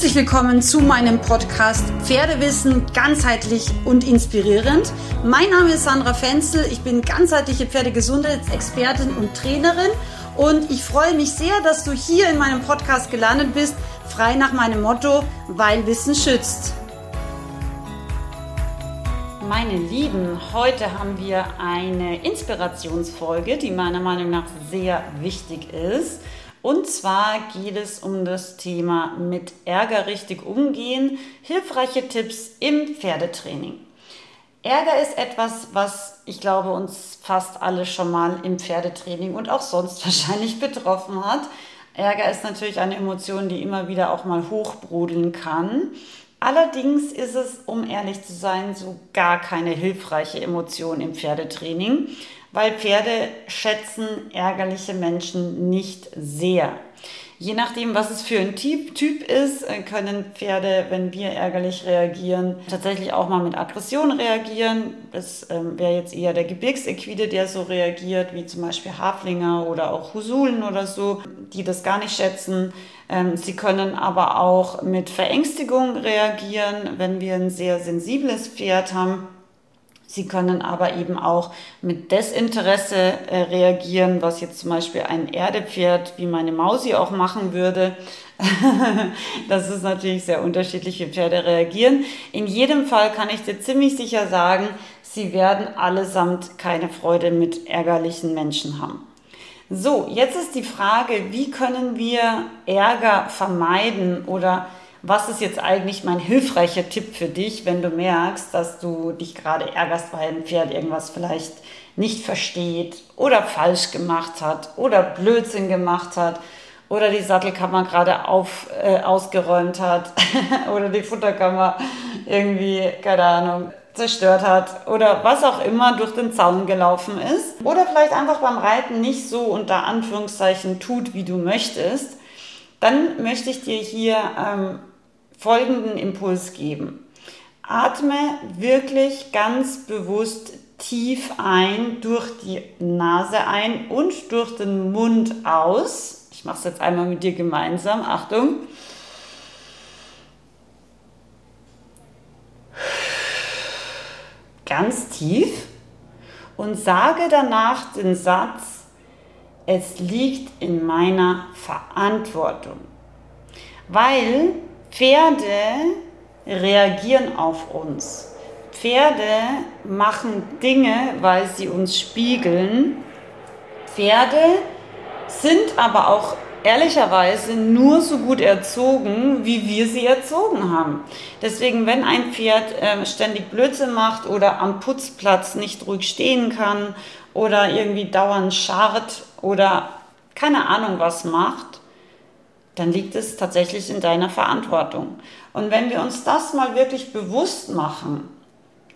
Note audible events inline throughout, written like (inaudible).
Herzlich willkommen zu meinem Podcast Pferdewissen ganzheitlich und inspirierend. Mein Name ist Sandra Fenzel, ich bin ganzheitliche Pferdegesundheitsexpertin und Trainerin und ich freue mich sehr, dass du hier in meinem Podcast gelandet bist, frei nach meinem Motto, weil Wissen schützt. Meine Lieben, heute haben wir eine Inspirationsfolge, die meiner Meinung nach sehr wichtig ist. Und zwar geht es um das Thema mit Ärger richtig umgehen, hilfreiche Tipps im Pferdetraining. Ärger ist etwas, was ich glaube uns fast alle schon mal im Pferdetraining und auch sonst (laughs) wahrscheinlich betroffen hat. Ärger ist natürlich eine Emotion, die immer wieder auch mal hochbrodeln kann. Allerdings ist es, um ehrlich zu sein, so gar keine hilfreiche Emotion im Pferdetraining, weil Pferde schätzen ärgerliche Menschen nicht sehr. Je nachdem, was es für ein Typ, typ ist, äh, können Pferde, wenn wir ärgerlich reagieren, tatsächlich auch mal mit Aggression reagieren. Das ähm, wäre jetzt eher der Gebirgsequide, der so reagiert, wie zum Beispiel Haflinger oder auch Husulen oder so, die das gar nicht schätzen. Ähm, sie können aber auch mit Verängstigung reagieren, wenn wir ein sehr sensibles Pferd haben Sie können aber eben auch mit Desinteresse äh, reagieren, was jetzt zum Beispiel ein Erdepferd wie meine Mausi auch machen würde. (laughs) das ist natürlich sehr unterschiedlich, wie Pferde reagieren. In jedem Fall kann ich dir ziemlich sicher sagen, sie werden allesamt keine Freude mit ärgerlichen Menschen haben. So, jetzt ist die Frage, wie können wir Ärger vermeiden oder was ist jetzt eigentlich mein hilfreicher Tipp für dich, wenn du merkst, dass du dich gerade ärgerst, weil ein Pferd irgendwas vielleicht nicht versteht oder falsch gemacht hat oder Blödsinn gemacht hat oder die Sattelkammer gerade auf, äh, ausgeräumt hat (laughs) oder die Futterkammer irgendwie, keine Ahnung, zerstört hat oder was auch immer durch den Zaun gelaufen ist oder vielleicht einfach beim Reiten nicht so unter Anführungszeichen tut, wie du möchtest, dann möchte ich dir hier ähm, folgenden Impuls geben. Atme wirklich ganz bewusst tief ein, durch die Nase ein und durch den Mund aus. Ich mache es jetzt einmal mit dir gemeinsam. Achtung. Ganz tief und sage danach den Satz, es liegt in meiner Verantwortung. Weil Pferde reagieren auf uns. Pferde machen Dinge, weil sie uns spiegeln. Pferde sind aber auch ehrlicherweise nur so gut erzogen, wie wir sie erzogen haben. Deswegen, wenn ein Pferd äh, ständig Blödsinn macht oder am Putzplatz nicht ruhig stehen kann oder irgendwie dauernd scharrt oder keine Ahnung was macht, dann liegt es tatsächlich in deiner Verantwortung. Und wenn wir uns das mal wirklich bewusst machen,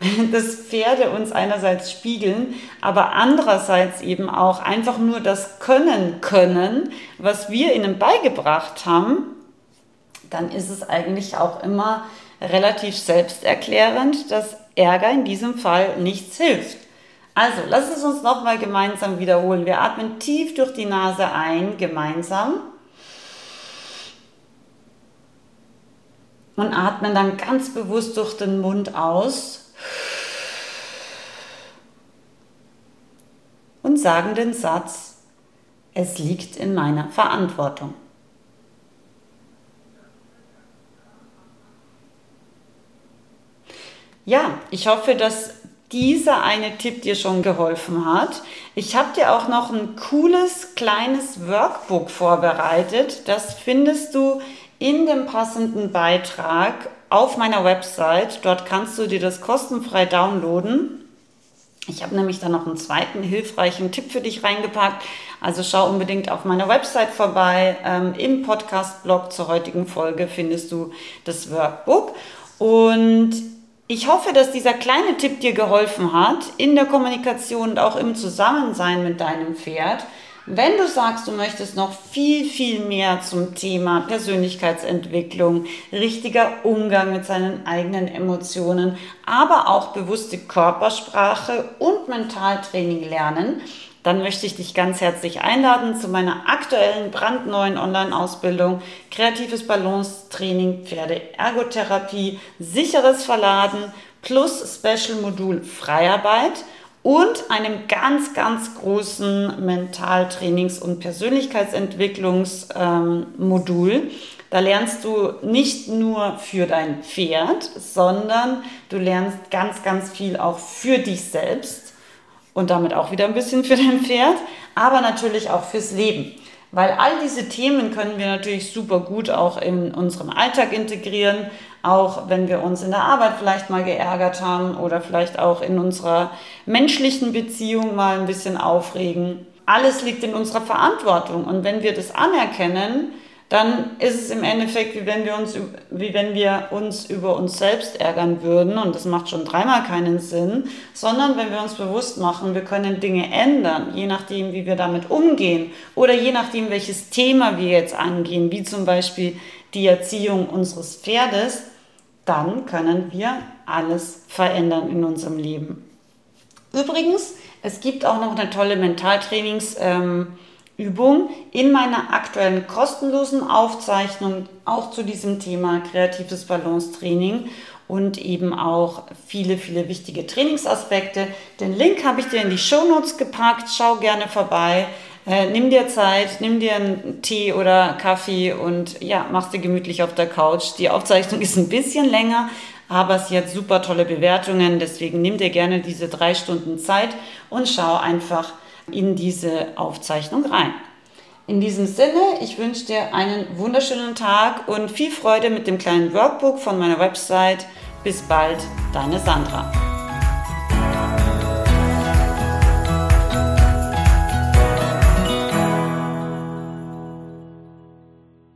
(laughs) dass Pferde uns einerseits spiegeln, aber andererseits eben auch einfach nur das können können, was wir ihnen beigebracht haben, dann ist es eigentlich auch immer relativ selbsterklärend, dass Ärger in diesem Fall nichts hilft. Also, lass es uns nochmal gemeinsam wiederholen. Wir atmen tief durch die Nase ein, gemeinsam. Und atmen dann ganz bewusst durch den Mund aus und sagen den Satz, es liegt in meiner Verantwortung. Ja, ich hoffe, dass dieser eine Tipp dir schon geholfen hat. Ich habe dir auch noch ein cooles kleines Workbook vorbereitet. Das findest du in dem passenden Beitrag auf meiner Website. Dort kannst du dir das kostenfrei downloaden. Ich habe nämlich da noch einen zweiten hilfreichen Tipp für dich reingepackt. Also schau unbedingt auf meiner Website vorbei. Ähm, Im Podcast-Blog zur heutigen Folge findest du das Workbook. Und ich hoffe, dass dieser kleine Tipp dir geholfen hat in der Kommunikation und auch im Zusammensein mit deinem Pferd. Wenn du sagst, du möchtest noch viel, viel mehr zum Thema Persönlichkeitsentwicklung, richtiger Umgang mit seinen eigenen Emotionen, aber auch bewusste Körpersprache und Mentaltraining lernen, dann möchte ich dich ganz herzlich einladen zu meiner aktuellen brandneuen Online-Ausbildung Kreatives Balance-Training Pferde Ergotherapie, sicheres Verladen plus Special-Modul Freiarbeit und einem ganz, ganz großen Mentaltrainings- und Persönlichkeitsentwicklungsmodul. Ähm, da lernst du nicht nur für dein Pferd, sondern du lernst ganz, ganz viel auch für dich selbst und damit auch wieder ein bisschen für dein Pferd, aber natürlich auch fürs Leben. Weil all diese Themen können wir natürlich super gut auch in unserem Alltag integrieren, auch wenn wir uns in der Arbeit vielleicht mal geärgert haben oder vielleicht auch in unserer menschlichen Beziehung mal ein bisschen aufregen. Alles liegt in unserer Verantwortung und wenn wir das anerkennen, dann ist es im Endeffekt, wie wenn wir uns, wie wenn wir uns über uns selbst ärgern würden und das macht schon dreimal keinen Sinn, sondern wenn wir uns bewusst machen, wir können Dinge ändern, je nachdem, wie wir damit umgehen oder je nachdem, welches Thema wir jetzt angehen, wie zum Beispiel die Erziehung unseres Pferdes, dann können wir alles verändern in unserem Leben. Übrigens, es gibt auch noch eine tolle Mentaltrainings- ähm, Übung in meiner aktuellen kostenlosen Aufzeichnung auch zu diesem Thema kreatives Balance-Training und eben auch viele, viele wichtige Trainingsaspekte. Den Link habe ich dir in die Show Notes gepackt. Schau gerne vorbei. Äh, nimm dir Zeit, nimm dir einen Tee oder Kaffee und ja, mach's dir gemütlich auf der Couch. Die Aufzeichnung ist ein bisschen länger, aber sie hat super tolle Bewertungen. Deswegen nimm dir gerne diese drei Stunden Zeit und schau einfach, in diese Aufzeichnung rein. In diesem Sinne, ich wünsche dir einen wunderschönen Tag und viel Freude mit dem kleinen Workbook von meiner Website. Bis bald, deine Sandra.